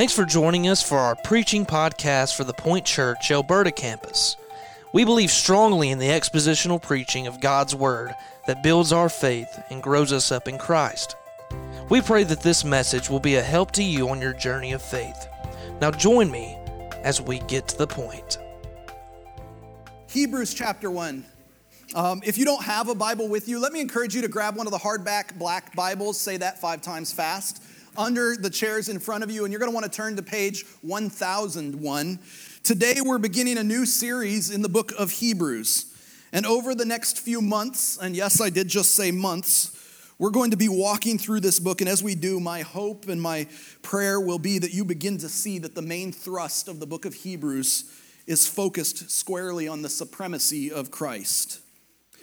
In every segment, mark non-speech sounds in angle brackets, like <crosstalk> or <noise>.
Thanks for joining us for our preaching podcast for the Point Church Alberta campus. We believe strongly in the expositional preaching of God's Word that builds our faith and grows us up in Christ. We pray that this message will be a help to you on your journey of faith. Now, join me as we get to the point. Hebrews chapter 1. Um, if you don't have a Bible with you, let me encourage you to grab one of the hardback black Bibles. Say that five times fast. Under the chairs in front of you, and you're going to want to turn to page 1001. Today, we're beginning a new series in the book of Hebrews. And over the next few months, and yes, I did just say months, we're going to be walking through this book. And as we do, my hope and my prayer will be that you begin to see that the main thrust of the book of Hebrews is focused squarely on the supremacy of Christ.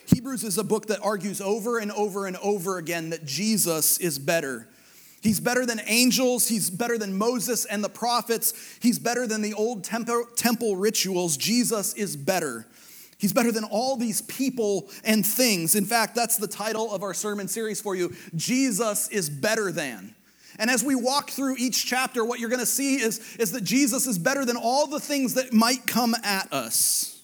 Hebrews is a book that argues over and over and over again that Jesus is better. He's better than angels. He's better than Moses and the prophets. He's better than the old temple, rituals. Jesus is better. He's better than all these people and things. In fact, that's the title of our sermon series for you Jesus is better than. And as we walk through each chapter, what you're going to see is, is that Jesus is better than all the things that might come at us.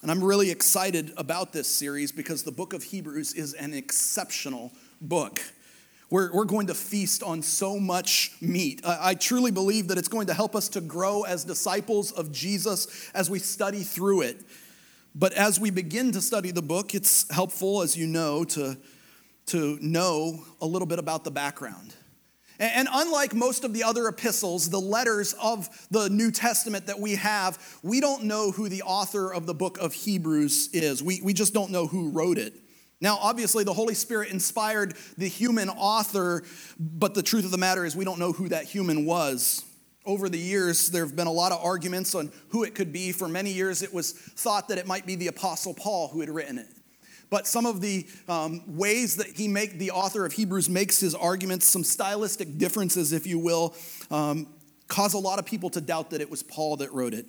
And I'm really excited about this series because the book of Hebrews is an exceptional book. We're, we're going to feast on so much meat. I, I truly believe that it's going to help us to grow as disciples of Jesus as we study through it. But as we begin to study the book, it's helpful, as you know, to, to know a little bit about the background. And unlike most of the other epistles, the letters of the New Testament that we have, we don't know who the author of the book of Hebrews is. We, we just don't know who wrote it. Now, obviously, the Holy Spirit inspired the human author, but the truth of the matter is we don't know who that human was. Over the years, there have been a lot of arguments on who it could be. For many years, it was thought that it might be the Apostle Paul who had written it. But some of the um, ways that he make the author of Hebrews makes his arguments, some stylistic differences, if you will, um, cause a lot of people to doubt that it was Paul that wrote it.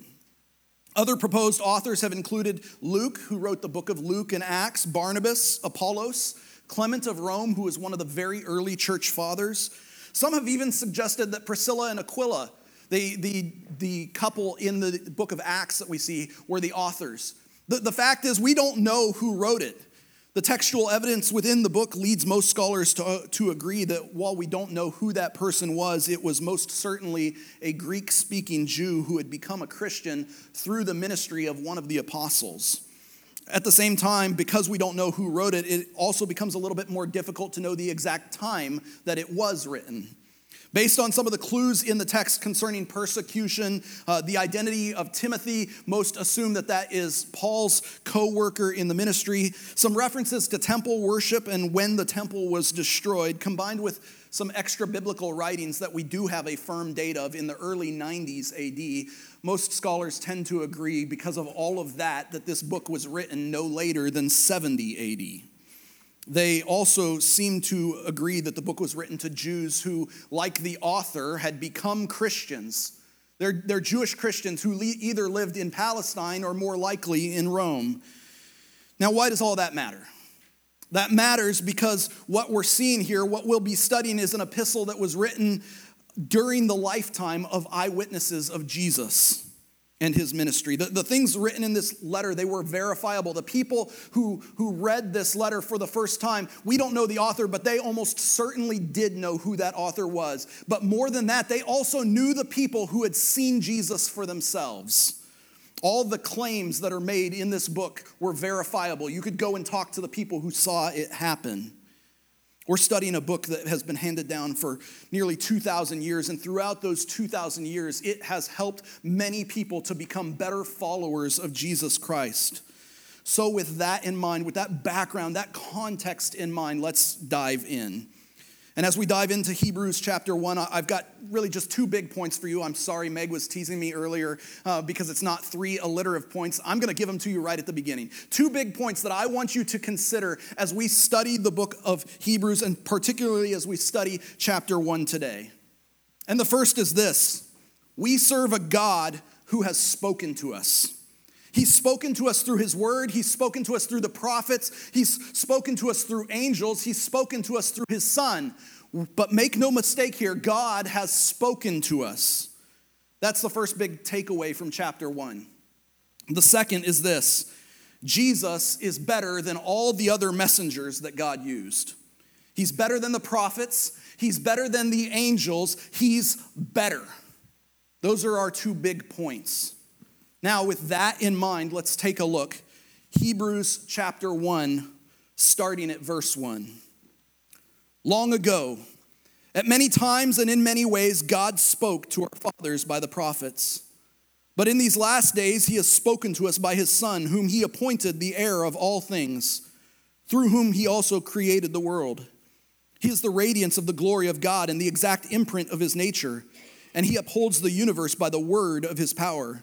Other proposed authors have included Luke, who wrote the book of Luke and Acts, Barnabas, Apollos, Clement of Rome, who was one of the very early church fathers. Some have even suggested that Priscilla and Aquila, the, the, the couple in the book of Acts that we see, were the authors. The, the fact is, we don't know who wrote it. The textual evidence within the book leads most scholars to, to agree that while we don't know who that person was, it was most certainly a Greek speaking Jew who had become a Christian through the ministry of one of the apostles. At the same time, because we don't know who wrote it, it also becomes a little bit more difficult to know the exact time that it was written. Based on some of the clues in the text concerning persecution, uh, the identity of Timothy, most assume that that is Paul's co worker in the ministry. Some references to temple worship and when the temple was destroyed, combined with some extra biblical writings that we do have a firm date of in the early 90s AD. Most scholars tend to agree, because of all of that, that this book was written no later than 70 AD. They also seem to agree that the book was written to Jews who, like the author, had become Christians. They're, they're Jewish Christians who le- either lived in Palestine or more likely in Rome. Now, why does all that matter? That matters because what we're seeing here, what we'll be studying, is an epistle that was written during the lifetime of eyewitnesses of Jesus and his ministry. The, the things written in this letter, they were verifiable. The people who, who read this letter for the first time, we don't know the author, but they almost certainly did know who that author was. But more than that, they also knew the people who had seen Jesus for themselves. All the claims that are made in this book were verifiable. You could go and talk to the people who saw it happen. We're studying a book that has been handed down for nearly 2,000 years, and throughout those 2,000 years, it has helped many people to become better followers of Jesus Christ. So, with that in mind, with that background, that context in mind, let's dive in. And as we dive into Hebrews chapter 1, I've got really just two big points for you. I'm sorry Meg was teasing me earlier uh, because it's not three alliterative points. I'm going to give them to you right at the beginning. Two big points that I want you to consider as we study the book of Hebrews, and particularly as we study chapter 1 today. And the first is this we serve a God who has spoken to us. He's spoken to us through His Word. He's spoken to us through the prophets. He's spoken to us through angels. He's spoken to us through His Son. But make no mistake here, God has spoken to us. That's the first big takeaway from chapter one. The second is this Jesus is better than all the other messengers that God used. He's better than the prophets, he's better than the angels, he's better. Those are our two big points. Now, with that in mind, let's take a look. Hebrews chapter 1, starting at verse 1. Long ago, at many times and in many ways, God spoke to our fathers by the prophets. But in these last days, he has spoken to us by his Son, whom he appointed the heir of all things, through whom he also created the world. He is the radiance of the glory of God and the exact imprint of his nature, and he upholds the universe by the word of his power.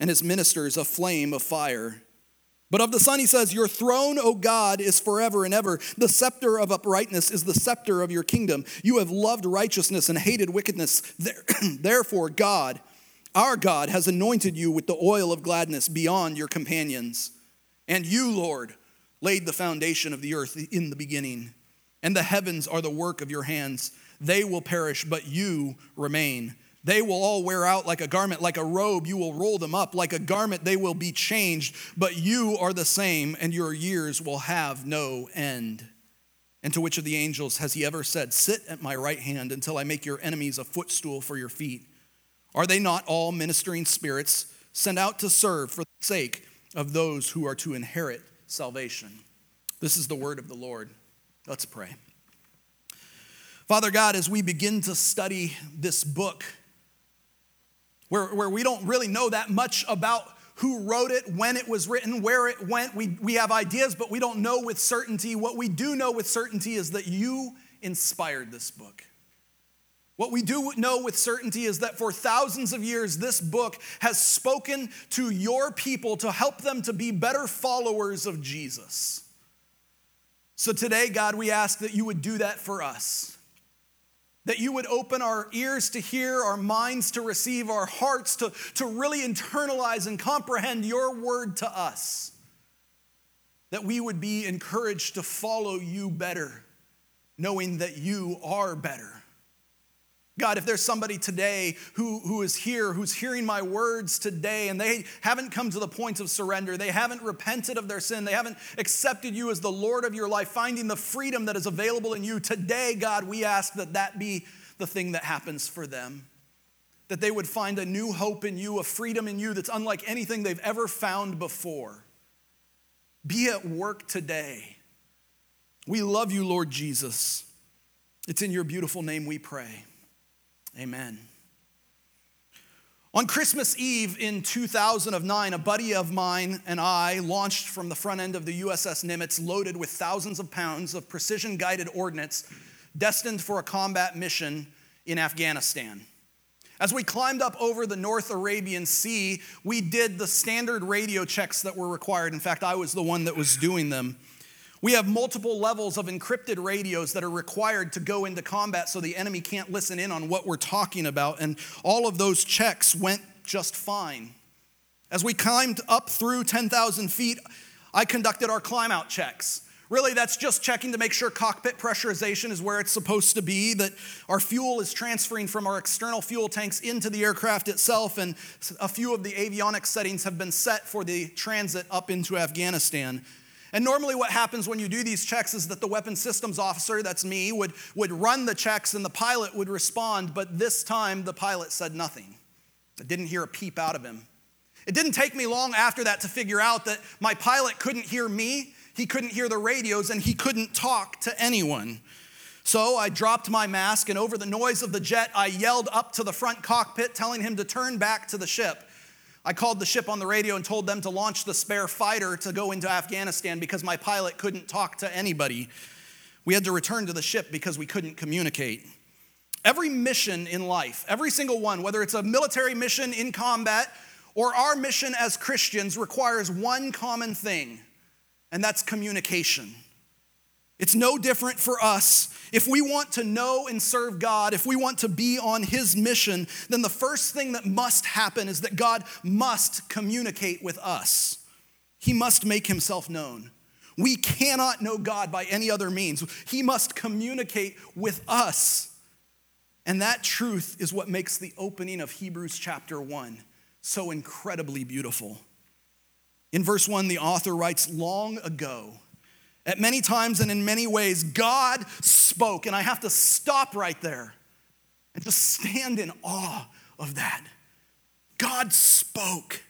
and his ministers a flame of fire. But of the Son, he says, Your throne, O God, is forever and ever. The scepter of uprightness is the scepter of your kingdom. You have loved righteousness and hated wickedness. <clears throat> Therefore, God, our God, has anointed you with the oil of gladness beyond your companions. And you, Lord, laid the foundation of the earth in the beginning. And the heavens are the work of your hands. They will perish, but you remain. They will all wear out like a garment, like a robe, you will roll them up. Like a garment, they will be changed, but you are the same, and your years will have no end. And to which of the angels has he ever said, Sit at my right hand until I make your enemies a footstool for your feet? Are they not all ministering spirits sent out to serve for the sake of those who are to inherit salvation? This is the word of the Lord. Let's pray. Father God, as we begin to study this book, where, where we don't really know that much about who wrote it, when it was written, where it went. We, we have ideas, but we don't know with certainty. What we do know with certainty is that you inspired this book. What we do know with certainty is that for thousands of years, this book has spoken to your people to help them to be better followers of Jesus. So today, God, we ask that you would do that for us that you would open our ears to hear, our minds to receive, our hearts to, to really internalize and comprehend your word to us. That we would be encouraged to follow you better, knowing that you are better. God, if there's somebody today who, who is here, who's hearing my words today, and they haven't come to the point of surrender, they haven't repented of their sin, they haven't accepted you as the Lord of your life, finding the freedom that is available in you, today, God, we ask that that be the thing that happens for them. That they would find a new hope in you, a freedom in you that's unlike anything they've ever found before. Be at work today. We love you, Lord Jesus. It's in your beautiful name we pray. Amen. On Christmas Eve in 2009, a buddy of mine and I launched from the front end of the USS Nimitz loaded with thousands of pounds of precision guided ordnance destined for a combat mission in Afghanistan. As we climbed up over the North Arabian Sea, we did the standard radio checks that were required. In fact, I was the one that was doing them. We have multiple levels of encrypted radios that are required to go into combat so the enemy can't listen in on what we're talking about. And all of those checks went just fine. As we climbed up through 10,000 feet, I conducted our climb out checks. Really, that's just checking to make sure cockpit pressurization is where it's supposed to be, that our fuel is transferring from our external fuel tanks into the aircraft itself, and a few of the avionics settings have been set for the transit up into Afghanistan. And normally, what happens when you do these checks is that the weapon systems officer, that's me, would, would run the checks and the pilot would respond, but this time the pilot said nothing. I didn't hear a peep out of him. It didn't take me long after that to figure out that my pilot couldn't hear me, he couldn't hear the radios, and he couldn't talk to anyone. So I dropped my mask, and over the noise of the jet, I yelled up to the front cockpit, telling him to turn back to the ship. I called the ship on the radio and told them to launch the spare fighter to go into Afghanistan because my pilot couldn't talk to anybody. We had to return to the ship because we couldn't communicate. Every mission in life, every single one, whether it's a military mission in combat or our mission as Christians, requires one common thing, and that's communication. It's no different for us. If we want to know and serve God, if we want to be on His mission, then the first thing that must happen is that God must communicate with us. He must make Himself known. We cannot know God by any other means. He must communicate with us. And that truth is what makes the opening of Hebrews chapter 1 so incredibly beautiful. In verse 1, the author writes, Long ago, at many times and in many ways, God spoke. And I have to stop right there and just stand in awe of that. God spoke.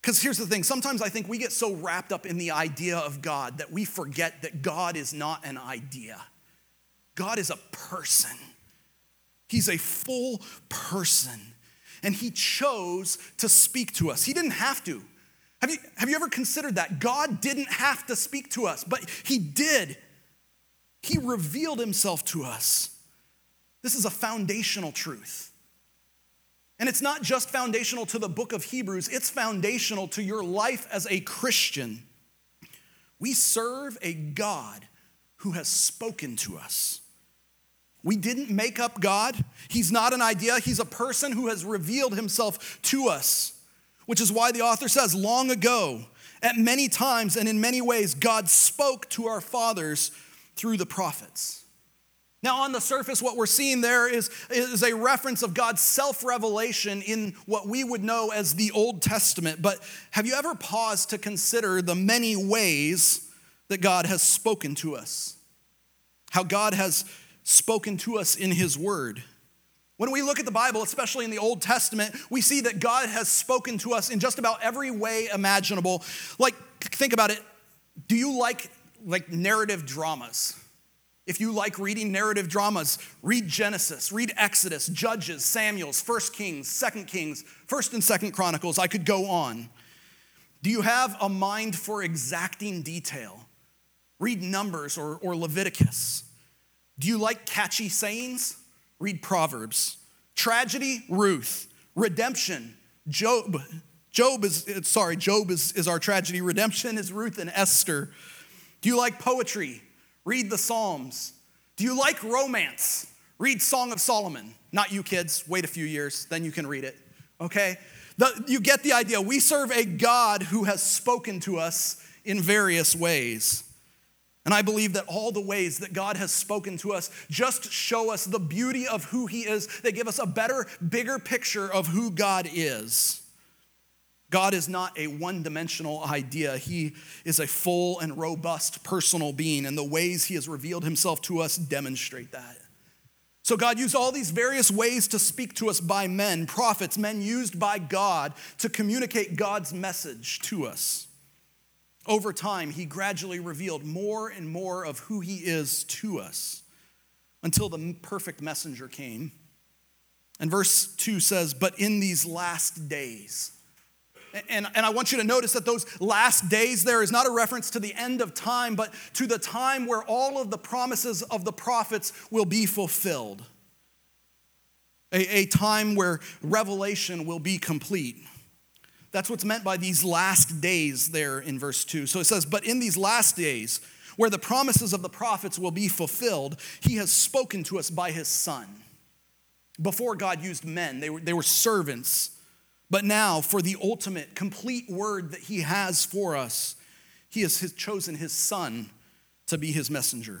Because here's the thing sometimes I think we get so wrapped up in the idea of God that we forget that God is not an idea. God is a person, He's a full person. And He chose to speak to us. He didn't have to. Have you, have you ever considered that? God didn't have to speak to us, but He did. He revealed Himself to us. This is a foundational truth. And it's not just foundational to the book of Hebrews, it's foundational to your life as a Christian. We serve a God who has spoken to us. We didn't make up God. He's not an idea, He's a person who has revealed Himself to us which is why the author says, long ago, at many times and in many ways, God spoke to our fathers through the prophets. Now, on the surface, what we're seeing there is, is a reference of God's self revelation in what we would know as the Old Testament. But have you ever paused to consider the many ways that God has spoken to us? How God has spoken to us in His Word. When we look at the Bible, especially in the Old Testament, we see that God has spoken to us in just about every way imaginable. Like, think about it. Do you like like narrative dramas? If you like reading narrative dramas, read Genesis, read Exodus, Judges, Samuel's, First Kings, Second Kings, First and Second Chronicles. I could go on. Do you have a mind for exacting detail? Read Numbers or, or Leviticus. Do you like catchy sayings? Read Proverbs. Tragedy, Ruth. Redemption, Job. Job is, sorry, Job is, is our tragedy. Redemption is Ruth and Esther. Do you like poetry? Read the Psalms. Do you like romance? Read Song of Solomon. Not you kids, wait a few years, then you can read it, okay? The, you get the idea. We serve a God who has spoken to us in various ways. And I believe that all the ways that God has spoken to us just show us the beauty of who He is. They give us a better, bigger picture of who God is. God is not a one dimensional idea. He is a full and robust personal being, and the ways He has revealed Himself to us demonstrate that. So, God used all these various ways to speak to us by men, prophets, men used by God to communicate God's message to us. Over time, he gradually revealed more and more of who he is to us until the perfect messenger came. And verse 2 says, But in these last days, and, and I want you to notice that those last days there is not a reference to the end of time, but to the time where all of the promises of the prophets will be fulfilled. A, a time where revelation will be complete. That's what's meant by these last days there in verse 2. So it says, But in these last days, where the promises of the prophets will be fulfilled, he has spoken to us by his Son. Before God used men, they were, they were servants. But now, for the ultimate, complete word that he has for us, he has chosen his Son to be his messenger.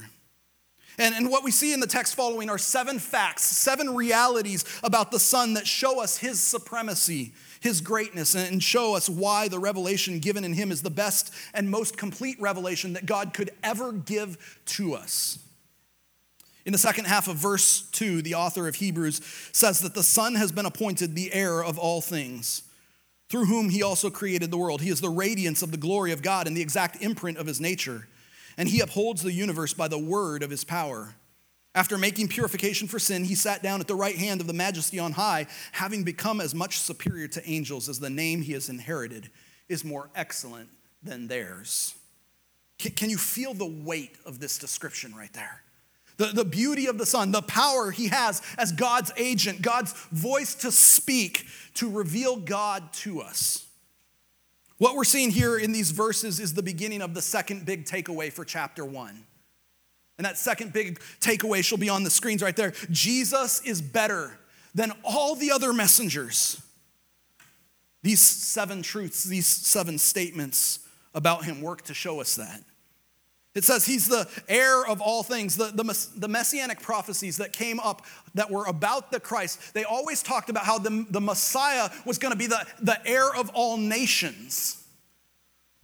And, and what we see in the text following are seven facts, seven realities about the Son that show us his supremacy his greatness and show us why the revelation given in him is the best and most complete revelation that God could ever give to us. In the second half of verse 2, the author of Hebrews says that the Son has been appointed the heir of all things, through whom he also created the world. He is the radiance of the glory of God and the exact imprint of his nature, and he upholds the universe by the word of his power. After making purification for sin, he sat down at the right hand of the majesty on high, having become as much superior to angels as the name he has inherited is more excellent than theirs. Can you feel the weight of this description right there? The, the beauty of the Son, the power he has as God's agent, God's voice to speak, to reveal God to us. What we're seeing here in these verses is the beginning of the second big takeaway for chapter one. And that second big takeaway shall be on the screens right there. Jesus is better than all the other messengers. These seven truths, these seven statements about him work to show us that. It says he's the heir of all things. The, the, the, messianic prophecies that came up that were about the Christ, they always talked about how the, the Messiah was going to be the, the heir of all nations.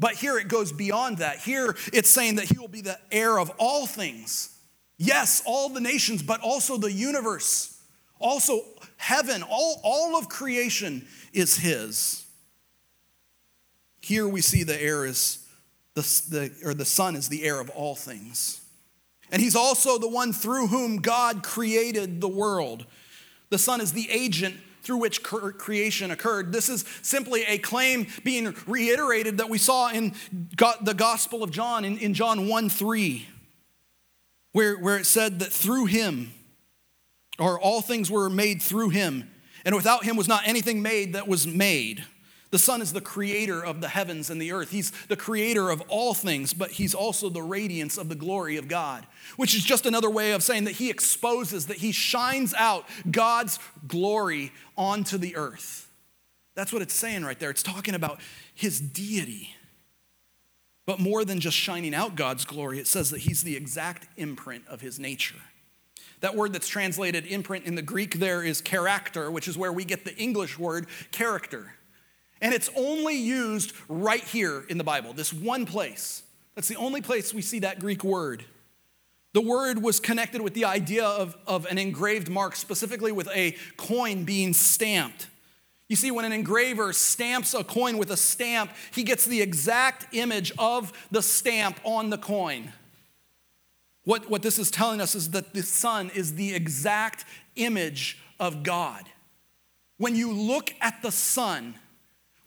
But here it goes beyond that. Here it's saying that he will be the heir of all things. Yes, all the nations, but also the universe, also heaven, all, all of creation is his. Here we see the heir is the, the, or the son is the heir of all things. And he's also the one through whom God created the world. The son is the agent through which creation occurred. This is simply a claim being reiterated that we saw in the Gospel of John, in, John 1 3, where, where it said that through him, or all things were made through him, and without him was not anything made that was made. The Son is the creator of the heavens and the earth. He's the creator of all things, but He's also the radiance of the glory of God, which is just another way of saying that He exposes, that He shines out God's glory onto the earth. That's what it's saying right there. It's talking about His deity. But more than just shining out God's glory, it says that He's the exact imprint of His nature. That word that's translated imprint in the Greek there is character, which is where we get the English word character. And it's only used right here in the Bible, this one place. That's the only place we see that Greek word. The word was connected with the idea of, of an engraved mark, specifically with a coin being stamped. You see, when an engraver stamps a coin with a stamp, he gets the exact image of the stamp on the coin. What, what this is telling us is that the Son is the exact image of God. When you look at the Son,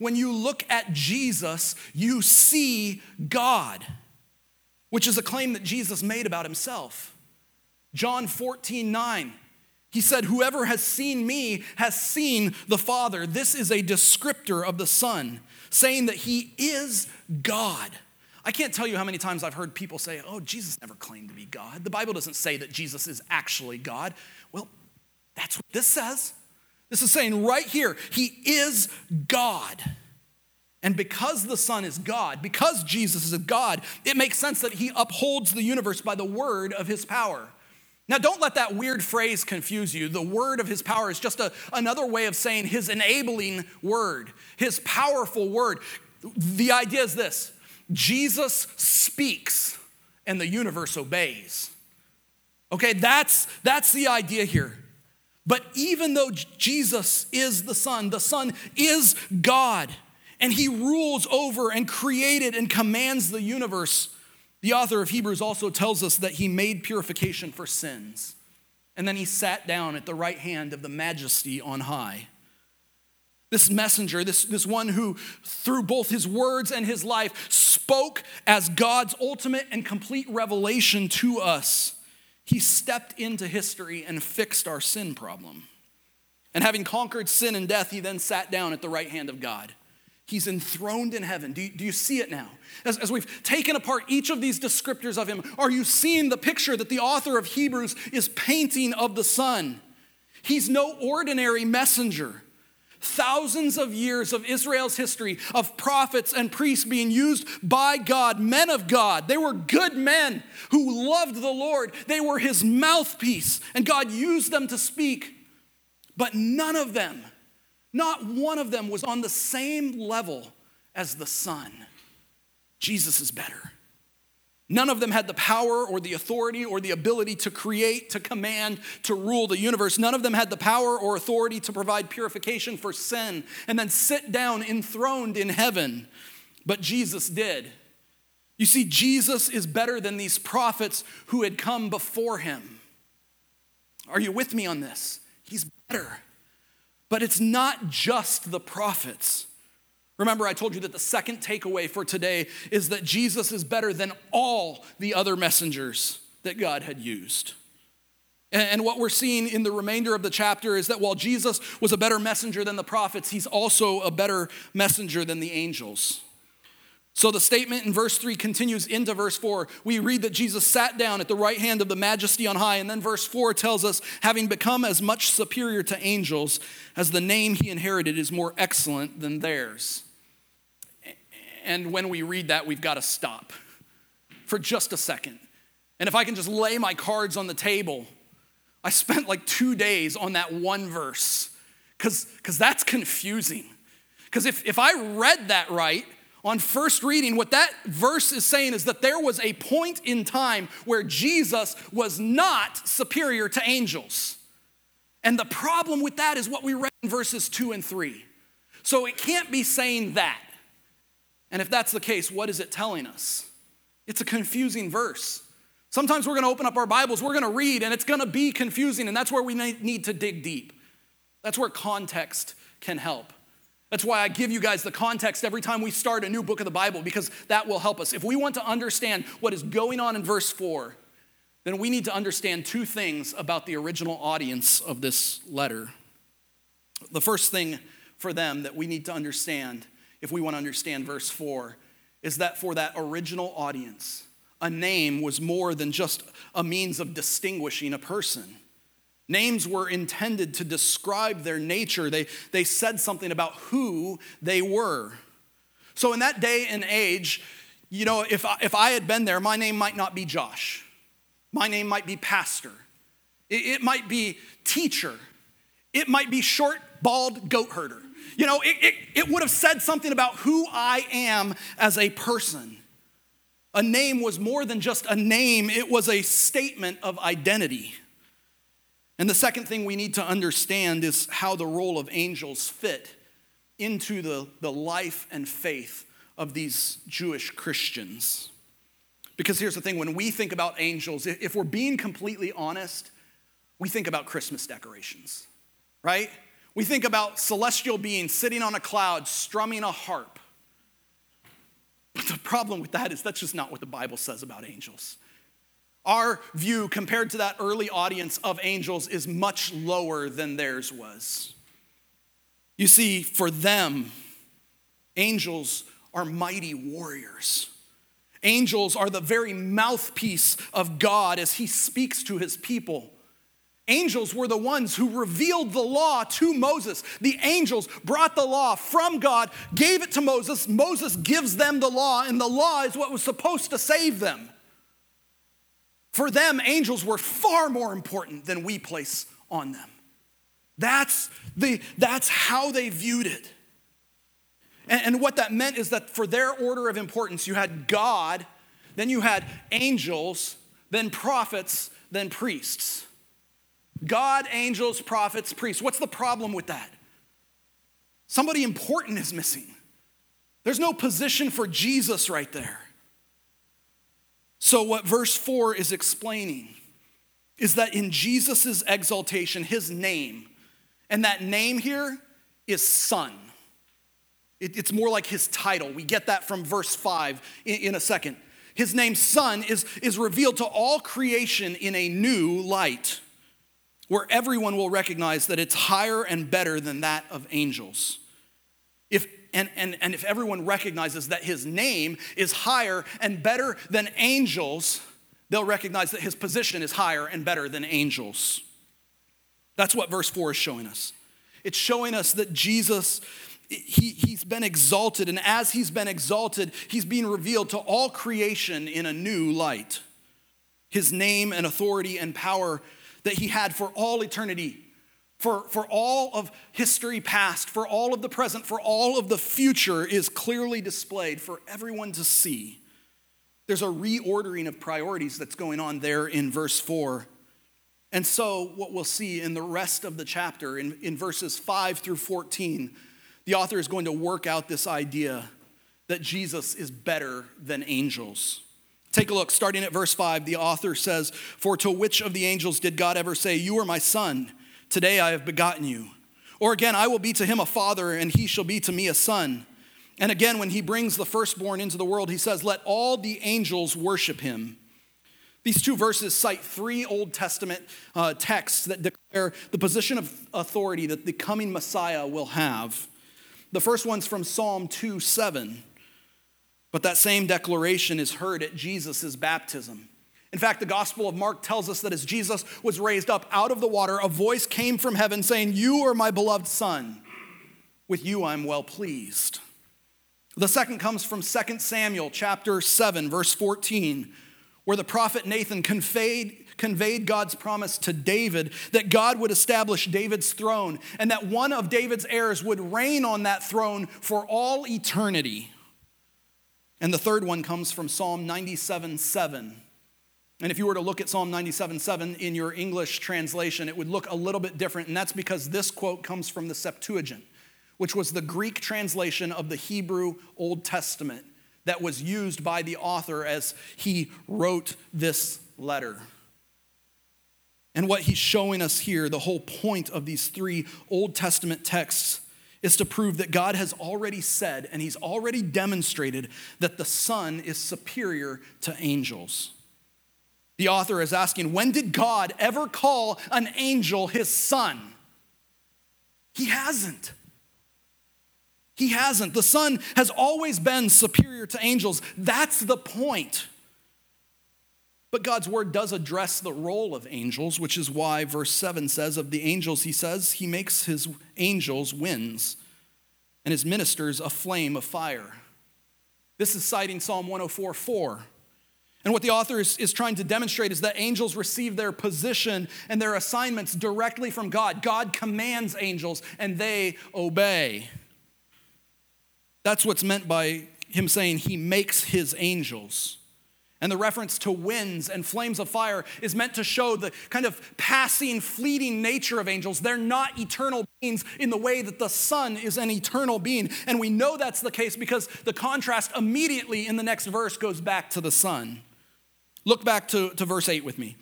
when you look at Jesus, you see God, which is a claim that Jesus made about himself. John 14, 9. He said, Whoever has seen me has seen the Father. This is a descriptor of the Son, saying that he is God. I can't tell you how many times I've heard people say, Oh, Jesus never claimed to be God. The Bible doesn't say that Jesus is actually God. Well, that's what this says. This is saying right here, He is God. And because the Son is God, because Jesus is God, it makes sense that He upholds the universe by the word of His power. Now, don't let that weird phrase confuse you. The word of his power is just a, another way of saying his enabling word, his powerful word. The idea is this Jesus speaks and the universe obeys. Okay, that's, that's the idea here. But even though Jesus is the Son, the Son is God, and He rules over and created and commands the universe, the author of Hebrews also tells us that He made purification for sins. And then He sat down at the right hand of the majesty on high. This messenger, this, this one who, through both his words and his life, spoke as God's ultimate and complete revelation to us he stepped into history and fixed our sin problem. And having conquered sin and death, he then sat down at the right hand of God. He's enthroned in heaven. Do you, do you see it now? As, as we've taken apart each of these descriptors of him, are you seeing the picture that the author of Hebrews is painting of the Son? He's no ordinary messenger thousands of years of Israel's history of prophets and priests being used by God, men of God. They were good men who loved the Lord, they were his mouthpiece, and God used them to speak. But none of them, not one of them, was on the same level as the Son. Jesus is better. None of them had the power or the authority or the ability to create, to command, to rule the universe. None of them had the power or authority to provide purification for sin and then sit down enthroned in heaven. But Jesus did. You see, Jesus is better than these prophets who had come before him. Are you with me on this? He's better. But it's not just the prophets. Remember, I told you that the second takeaway for today is that Jesus is better than all the other messengers that God had used. And what we're seeing in the remainder of the chapter is that while Jesus was a better messenger than the prophets, he's also a better messenger than the angels. So the statement in verse 3 continues into verse 4. We read that Jesus sat down at the right hand of the majesty on high. And then verse 4 tells us, having become as much superior to angels as the name he inherited is more excellent than theirs. And when we read that, we've got to stop for just a second. And if I can just lay my cards on the table, I spent like two days on that one verse because that's confusing. Because if, if I read that right, on first reading, what that verse is saying is that there was a point in time where Jesus was not superior to angels. And the problem with that is what we read in verses two and three. So it can't be saying that. And if that's the case, what is it telling us? It's a confusing verse. Sometimes we're going to open up our Bibles, we're going to read, and it's going to be confusing, and that's where we need to dig deep. That's where context can help. That's why I give you guys the context every time we start a new book of the Bible, because that will help us. If we want to understand what is going on in verse 4, then we need to understand two things about the original audience of this letter. The first thing for them that we need to understand, if we want to understand verse 4, is that for that original audience, a name was more than just a means of distinguishing a person. Names were intended to describe their nature, they, they said something about who they were. So, in that day and age, you know, if I, if I had been there, my name might not be Josh. My name might be pastor. It, it might be teacher. It might be short, bald goat herder. You know, it, it, it would have said something about who I am as a person. A name was more than just a name, it was a statement of identity. And the second thing we need to understand is how the role of angels fit into the, the life and faith of these Jewish Christians. Because here's the thing when we think about angels, if we're being completely honest, we think about Christmas decorations, right? We think about celestial beings sitting on a cloud strumming a harp. But the problem with that is that's just not what the Bible says about angels. Our view, compared to that early audience of angels, is much lower than theirs was. You see, for them, angels are mighty warriors. Angels are the very mouthpiece of God as He speaks to His people. Angels were the ones who revealed the law to Moses. The angels brought the law from God, gave it to Moses. Moses gives them the law, and the law is what was supposed to save them. For them, angels were far more important than we place on them. That's, the, that's how they viewed it. And, and what that meant is that for their order of importance, you had God, then you had angels, then prophets, then priests. God, angels, prophets, priests. What's the problem with that? Somebody important is missing. There's no position for Jesus right there. So, what verse 4 is explaining is that in Jesus' exaltation, his name, and that name here is Son. it's more like his title. We get that from verse 5 in, in a second. His name, Son, is, is revealed to all creation in a new light where everyone will recognize that it's higher and better than that of angels. If, and, and, and if everyone recognizes that his name is higher and better than angels, they'll recognize that his position is higher and better than angels. That's what verse 4 is showing us. It's showing us that Jesus, he, he's been exalted, and as he's been exalted, he's being revealed to all creation in a new light. His name and authority and power that he had for all eternity, for, for all of history past, for all of the present, for all of the future is clearly displayed for everyone to see. There's a reordering of priorities that's going on there in verse 4. And so, what we'll see in the rest of the chapter, in, in verses 5 through 14, the author is going to work out this idea that Jesus is better than angels. Take a look, starting at verse 5, the author says, For to which of the angels did God ever say, You are my son, today I have begotten you? Or again, I will be to him a father, and he shall be to me a son. And again, when he brings the firstborn into the world, he says, Let all the angels worship him. These two verses cite three Old Testament uh, texts that declare the position of authority that the coming Messiah will have. The first one's from Psalm 2 7. But that same declaration is heard at Jesus' baptism. In fact, the Gospel of Mark tells us that as Jesus was raised up out of the water, a voice came from heaven saying, You are my beloved Son. With you I'm well pleased. The second comes from 2 Samuel chapter 7, verse 14, where the prophet Nathan conveyed, conveyed God's promise to David that God would establish David's throne and that one of David's heirs would reign on that throne for all eternity. And the third one comes from Psalm 97 7. And if you were to look at Psalm 97 7 in your English translation, it would look a little bit different. And that's because this quote comes from the Septuagint, which was the Greek translation of the Hebrew Old Testament that was used by the author as he wrote this letter. And what he's showing us here, the whole point of these three Old Testament texts, is to prove that God has already said and he's already demonstrated that the Son is superior to angels. The author is asking, when did God ever call an angel his son? He hasn't. He hasn't. The Son has always been superior to angels. That's the point. But God's word does address the role of angels, which is why verse 7 says of the angels, he says, He makes his angels winds and his ministers a flame of fire. This is citing Psalm 104 4. And what the author is, is trying to demonstrate is that angels receive their position and their assignments directly from God. God commands angels and they obey. That's what's meant by him saying he makes his angels. And the reference to winds and flames of fire is meant to show the kind of passing, fleeting nature of angels. They're not eternal beings in the way that the Son is an eternal being. And we know that's the case because the contrast immediately in the next verse goes back to the Son. Look back to, to verse 8 with me.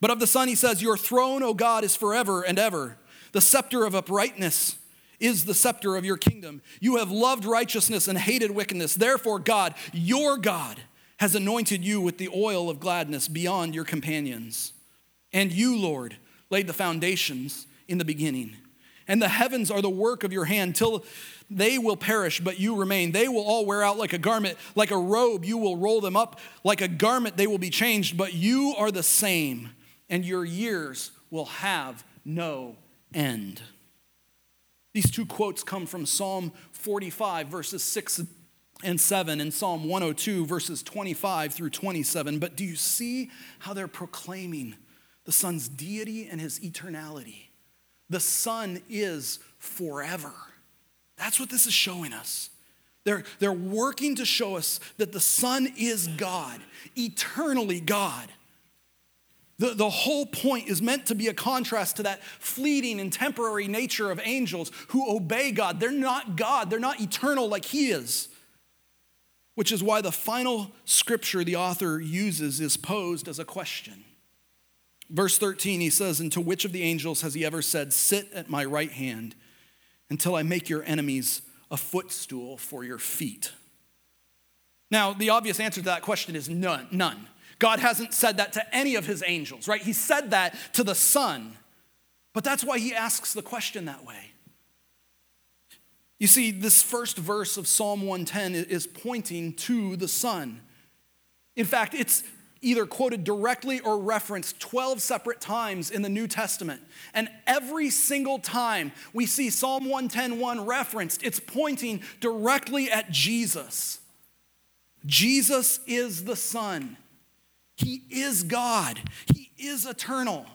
But of the Son, he says, Your throne, O God, is forever and ever. The scepter of uprightness is the scepter of your kingdom. You have loved righteousness and hated wickedness. Therefore, God, your God, has anointed you with the oil of gladness beyond your companions. And you, Lord, laid the foundations in the beginning. And the heavens are the work of your hand till they will perish, but you remain. They will all wear out like a garment, like a robe. You will roll them up like a garment. They will be changed, but you are the same, and your years will have no end. These two quotes come from Psalm 45, verses 6 and 7, in Psalm 102, verses 25 through 27. But do you see how they're proclaiming the Son's deity and his eternality? The Son is forever. That's what this is showing us. They're, they're working to show us that the Son is God, eternally God. The, the whole point is meant to be a contrast to that fleeting and temporary nature of angels who obey God. They're not God, they're not eternal like He is. Which is why the final scripture the author uses is posed as a question. Verse 13, he says, And to which of the angels has he ever said, Sit at my right hand until I make your enemies a footstool for your feet? Now, the obvious answer to that question is none. None. God hasn't said that to any of his angels, right? He said that to the Son. But that's why he asks the question that way. You see, this first verse of Psalm 110 is pointing to the Son. In fact, it's either quoted directly or referenced 12 separate times in the New Testament. And every single time we see Psalm 110:1 referenced, it's pointing directly at Jesus. Jesus is the Son. He is God, He is eternal.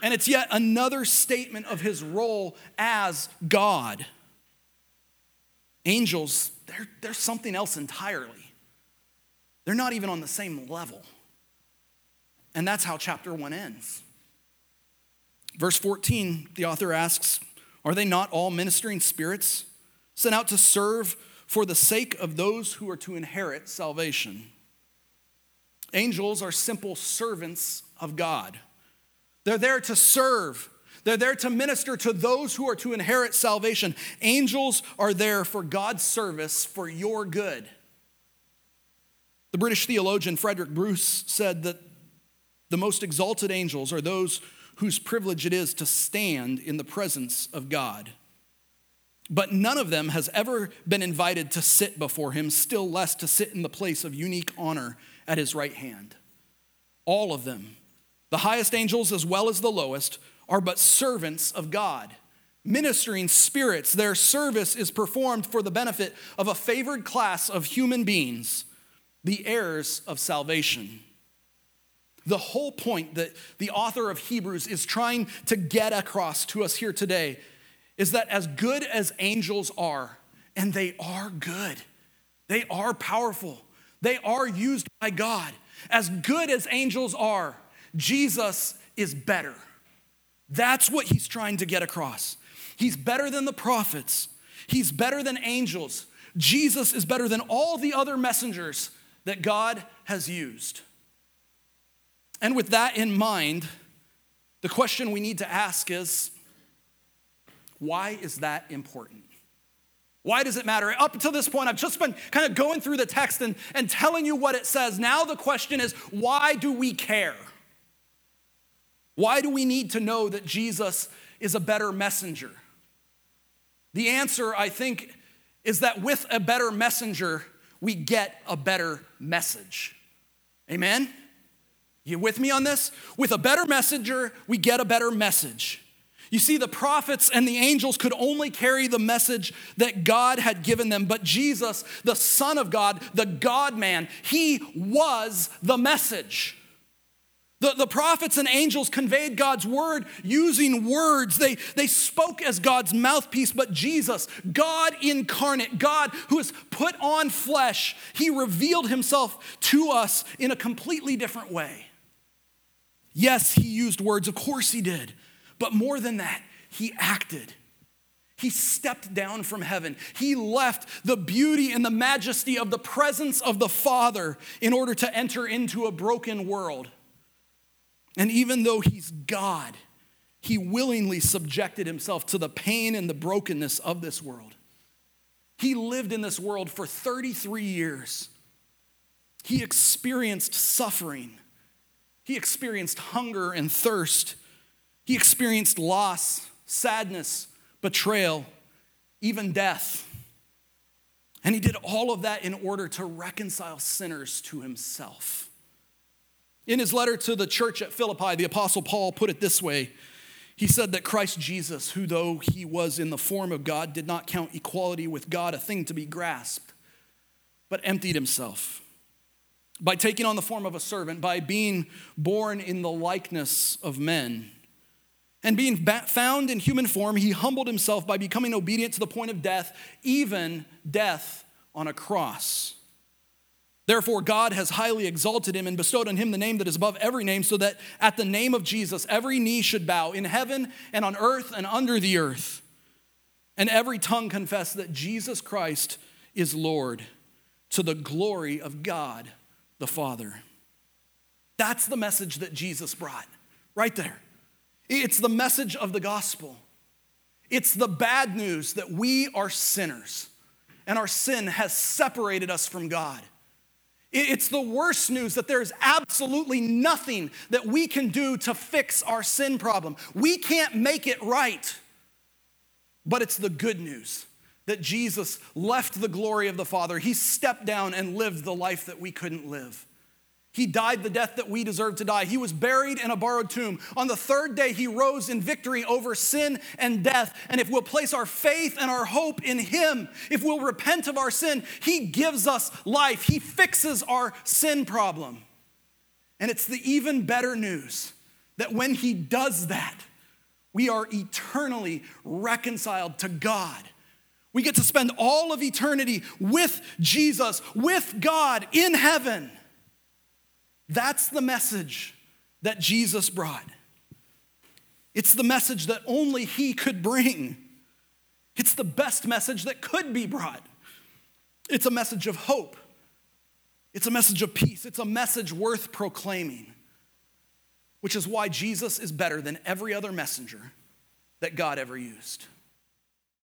And it's yet another statement of His role as God. Angels, they're, they're something else entirely. They're not even on the same level. And that's how chapter 1 ends. Verse 14, the author asks Are they not all ministering spirits sent out to serve for the sake of those who are to inherit salvation? Angels are simple servants of God. They're there to serve, they're there to minister to those who are to inherit salvation. Angels are there for God's service for your good. The British theologian Frederick Bruce said that the most exalted angels are those whose privilege it is to stand in the presence of God. But none of them has ever been invited to sit before him, still less to sit in the place of unique honor at his right hand. All of them, the highest angels as well as the lowest, are but servants of God, ministering spirits. Their service is performed for the benefit of a favored class of human beings, the heirs of salvation. The whole point that the author of Hebrews is trying to get across to us here today is that as good as angels are, and they are good, they are powerful, they are used by God. As good as angels are, Jesus is better. That's what he's trying to get across. He's better than the prophets, he's better than angels. Jesus is better than all the other messengers that God has used. And with that in mind, the question we need to ask is why is that important? Why does it matter? Up until this point, I've just been kind of going through the text and, and telling you what it says. Now the question is why do we care? Why do we need to know that Jesus is a better messenger? The answer, I think, is that with a better messenger, we get a better message. Amen? You with me on this? With a better messenger, we get a better message. You see, the prophets and the angels could only carry the message that God had given them, but Jesus, the Son of God, the God man, he was the message. The, the prophets and angels conveyed God's word using words. They, they spoke as God's mouthpiece, but Jesus, God incarnate, God who has put on flesh, he revealed himself to us in a completely different way. Yes, he used words, of course he did. But more than that, he acted. He stepped down from heaven. He left the beauty and the majesty of the presence of the Father in order to enter into a broken world. And even though he's God, he willingly subjected himself to the pain and the brokenness of this world. He lived in this world for 33 years. He experienced suffering. He experienced hunger and thirst. He experienced loss, sadness, betrayal, even death. And he did all of that in order to reconcile sinners to himself. In his letter to the church at Philippi, the Apostle Paul put it this way He said that Christ Jesus, who though he was in the form of God, did not count equality with God a thing to be grasped, but emptied himself by taking on the form of a servant, by being born in the likeness of men and being found in human form, he humbled himself by becoming obedient to the point of death, even death on a cross. Therefore, God has highly exalted him and bestowed on him the name that is above every name, so that at the name of Jesus, every knee should bow in heaven and on earth and under the earth, and every tongue confess that Jesus Christ is Lord to the glory of God the Father. That's the message that Jesus brought, right there. It's the message of the gospel. It's the bad news that we are sinners and our sin has separated us from God. It's the worst news that there's absolutely nothing that we can do to fix our sin problem. We can't make it right. But it's the good news that Jesus left the glory of the Father. He stepped down and lived the life that we couldn't live. He died the death that we deserve to die. He was buried in a borrowed tomb. On the third day, he rose in victory over sin and death. And if we'll place our faith and our hope in him, if we'll repent of our sin, he gives us life. He fixes our sin problem. And it's the even better news that when he does that, we are eternally reconciled to God. We get to spend all of eternity with Jesus, with God in heaven. That's the message that Jesus brought. It's the message that only He could bring. It's the best message that could be brought. It's a message of hope. It's a message of peace. It's a message worth proclaiming, which is why Jesus is better than every other messenger that God ever used.